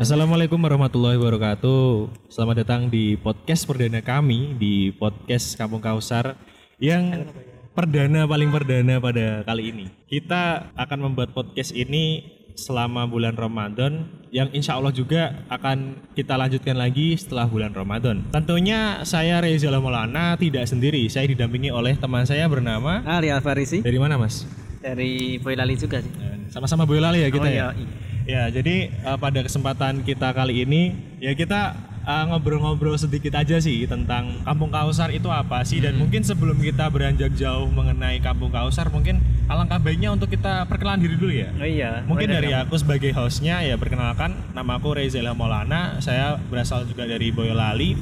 Assalamualaikum warahmatullahi wabarakatuh. Selamat datang di podcast perdana kami di podcast Kampung Kausar yang perdana paling perdana pada kali ini. Kita akan membuat podcast ini selama bulan Ramadan yang insya Allah juga akan kita lanjutkan lagi setelah bulan Ramadan. Tentunya saya Reza Maulana tidak sendiri, saya didampingi oleh teman saya bernama Ali Alfarisi dari mana Mas? dari Boyolali juga sih. Sama-sama Boyolali ya kita oh, ya. iya, iya. Ya, jadi uh, pada kesempatan kita kali ini ya kita uh, ngobrol-ngobrol sedikit aja sih tentang Kampung Kausar itu apa sih dan mungkin sebelum kita beranjak jauh mengenai Kampung Kausar mungkin alangkah baiknya untuk kita perkenalan diri dulu ya. Oh iya. Mungkin dari dong. aku sebagai hostnya ya perkenalkan nama aku Reza Maulana, saya berasal juga dari Boyolali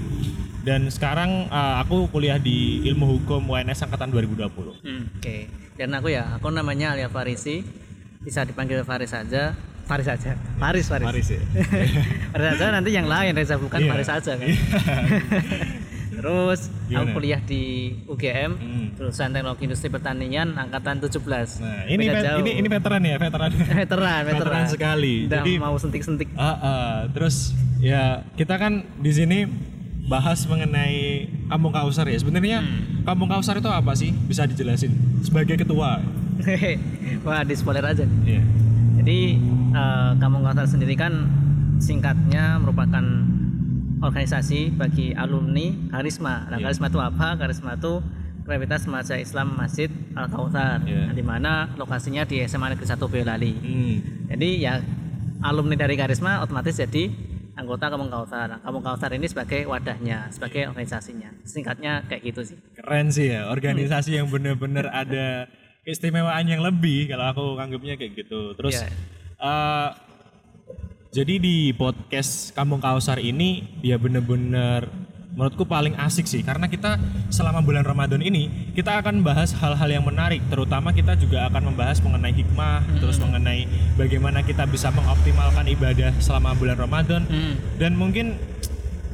dan sekarang uh, aku kuliah di Ilmu Hukum UNS angkatan 2020. Hmm, Oke. Dan aku ya, aku namanya Ali Alfarisi. Bisa dipanggil Faris saja. Faris saja. Faris, Faris. Faris ya. Faris saja nanti yang lain Reza bukan Iya. Faris saja kan. Terus Gimana? aku kuliah di UGM, Hmm. jurusan Teknologi Industri Pertanian angkatan 17. Nah, ini Beda jauh. ini ini veteran ya, veteran. veteran, veteran. veteran sekali. Udah Jadi mau sentik-sentik. Ah, ah. terus ya kita kan di sini bahas mengenai Kampung Kausar ya. Sebenarnya Hmm. Kampung Kausar itu apa sih? Bisa dijelasin sebagai ketua. Wah, di spoiler aja. Iya. Jadi eh, Kampung Kausar sendiri kan singkatnya merupakan organisasi bagi alumni Karisma. Nah, Iya. Karisma itu apa? Karisma itu Kreativitas Remaja Islam Masjid Al Kautsar, Iya. di mana lokasinya di SMA Negeri 1 Boyolali. Hmm. Jadi ya alumni dari Karisma otomatis jadi anggota Kampung Kautsar. Nah, Kampung Kautsar ini sebagai wadahnya, sebagai organisasinya. Singkatnya kayak gitu sih. Keren sih ya, organisasi yang benar-benar ada keistimewaan yang lebih kalau aku anggapnya kayak gitu. Terus Iya. eh, jadi di podcast Kampung Kausar ini ya bener-bener menurutku paling asik sih karena kita selama bulan Ramadan ini kita akan bahas hal-hal yang menarik terutama kita juga akan membahas mengenai hikmah terus mengenai bagaimana kita bisa mengoptimalkan ibadah selama bulan Ramadan Hmm. dan mungkin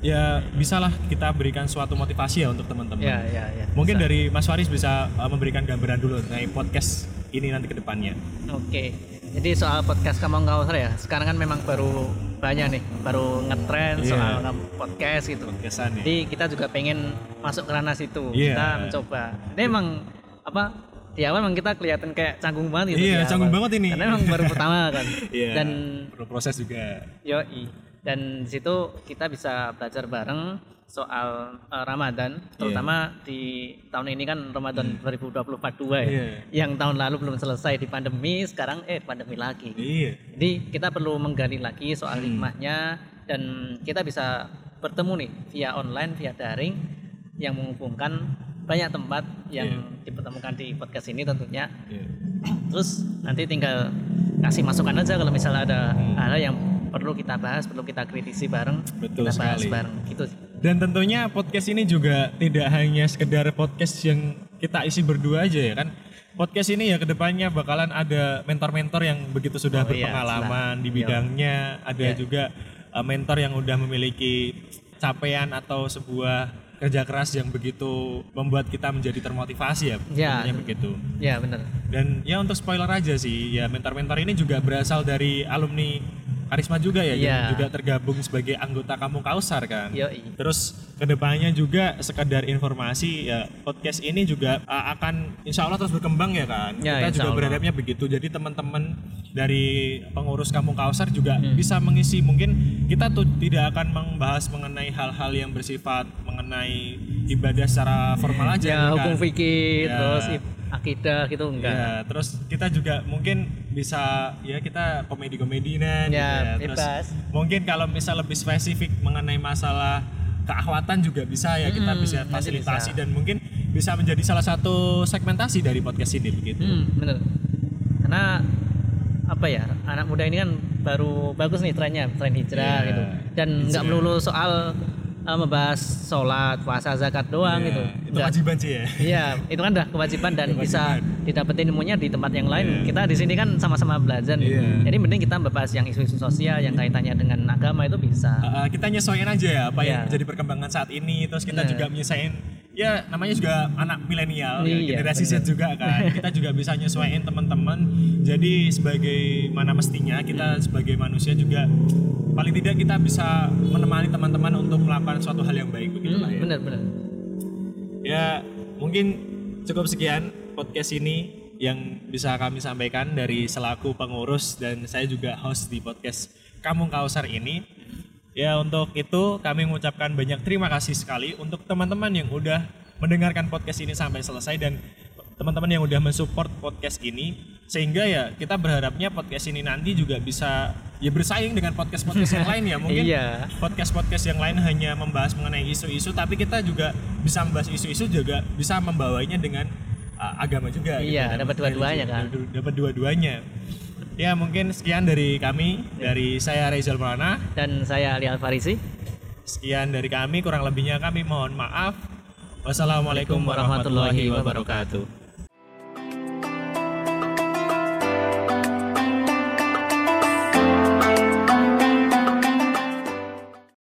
ya bisalah kita berikan suatu motivasi ya untuk teman-teman. Ya, ya, ya. Mungkin dari Mas Faris bisa uh, memberikan gambaran dulu mengenai podcast ini nanti ke depannya. Oke. Jadi soal podcast Kampung Kausar ya, sekarang kan memang baru banyak nih, baru ngetren Iya. soal podcast gitu. Podcastan ya. Jadi kita juga pengen masuk ke ranah situ. Iya. Kita mencoba. Ini emang apa? Di awal memang kita kelihatan kayak canggung banget gitu. Iya, di canggung awal. banget ini. Karena memang baru pertama kan. Iya. Dan perlu proses juga. yoi. Dan di situ kita bisa belajar bareng soal eh, Ramadan, terutama di tahun ini kan Ramadan 2024 Hmm. dua ya. Iya. Yang tahun lalu belum selesai di pandemi, sekarang eh pandemi lagi. Iya. Jadi kita perlu menggali lagi soal Hmm. hikmahnya dan kita bisa bertemu nih via online, via daring yang menghubungkan banyak tempat yang dipertemukan di podcast ini tentunya. Iya. Terus nanti tinggal kasih masukan aja kalau misalnya ada Hmm. hal yang perlu kita bahas, perlu kita kritisi bareng, Betul kita bahas sekali. bareng gitu. Dan tentunya podcast ini juga tidak hanya sekedar podcast yang kita isi berdua aja ya kan. Podcast ini ya ke depannya bakalan ada mentor-mentor yang begitu sudah Oh iya, berpengalaman di jelas. bidangnya. Ada Iya. juga uh, mentor yang udah memiliki capaian atau sebuah kerja keras yang begitu membuat kita menjadi termotivasi ya. Ya. Begitu. Ya benar. Dan ya untuk spoiler aja sih, ya mentor-mentor ini juga berasal dari alumni Karisma juga ya, Iya. juga tergabung sebagai anggota Kampung Kausar kan. Yoi. Terus ke depannya juga sekedar informasi ya podcast ini juga uh, akan insya Allah terus berkembang ya kan. Ya, Kita juga Allah. berharapnya begitu. Jadi teman-teman dari pengurus Kampung Kausar juga Hmm. bisa mengisi mungkin kita tuh tidak akan membahas mengenai hal-hal yang bersifat mengenai ibadah secara formal aja Ya, kan. hukum fikih, Ya. terus akidah gitu enggak. Ya, terus kita juga mungkin bisa ya kita komedi-komedinan gitu Ya, ya. Terus bebas. mungkin kalau misal lebih spesifik mengenai masalah keakhwatan juga bisa ya kita Hmm, bisa fasilitasi bisa. dan mungkin bisa menjadi salah satu segmentasi dari podcast ini begitu. Hmm, bener. Karena apa ya anak muda ini kan baru bagus nih trennya tren hijrah Iya, gitu dan nggak melulu soal uh, membahas sholat puasa zakat doang Ya, gitu Itu Nggak. kewajiban sih ya. Iya, itu kan udah kewajiban dan bisa Kewajiban. didapetin ilmunya di tempat yang lain. Kita di sini kan sama-sama belajar. nih. Iya. Jadi mending kita membahas yang isu-isu sosial yang kaitannya dengan agama itu bisa. Uh, kita nyesuaiin aja ya apa yang Iya. menjadi perkembangan saat ini terus kita Bener. juga menyesuaiin ya namanya juga anak milenial ya, Iya, generasi Z bener. juga kan kita juga bisa nyesuaiin teman-teman jadi sebagai mana mestinya kita sebagai manusia juga paling tidak kita bisa menemani teman-teman untuk melakukan suatu hal yang baik begitu Hmm, lah ya. benar benar. Ya, mungkin cukup sekian podcast ini yang bisa kami sampaikan dari selaku pengurus dan saya juga host di podcast Kampung Kausar ini. Ya, untuk itu kami mengucapkan banyak terima kasih sekali untuk teman-teman yang udah mendengarkan podcast ini sampai selesai dan teman-teman yang udah mensupport podcast ini sehingga ya kita berharapnya podcast ini nanti juga bisa ya bersaing dengan podcast-podcast yang lain ya mungkin Iya. podcast-podcast yang lain hanya membahas mengenai isu-isu tapi kita juga bisa membahas isu-isu juga bisa membawanya dengan uh, agama juga Iya, Dan dapat dua-duanya kan. dapat- dua-duanya. Ya mungkin sekian dari kami. Dari saya Rizal Maulana Dan saya Ali Alfarisi. sekian dari kami. Kurang lebihnya kami mohon maaf. Wassalamualaikum warahmatullahi wabarakatuh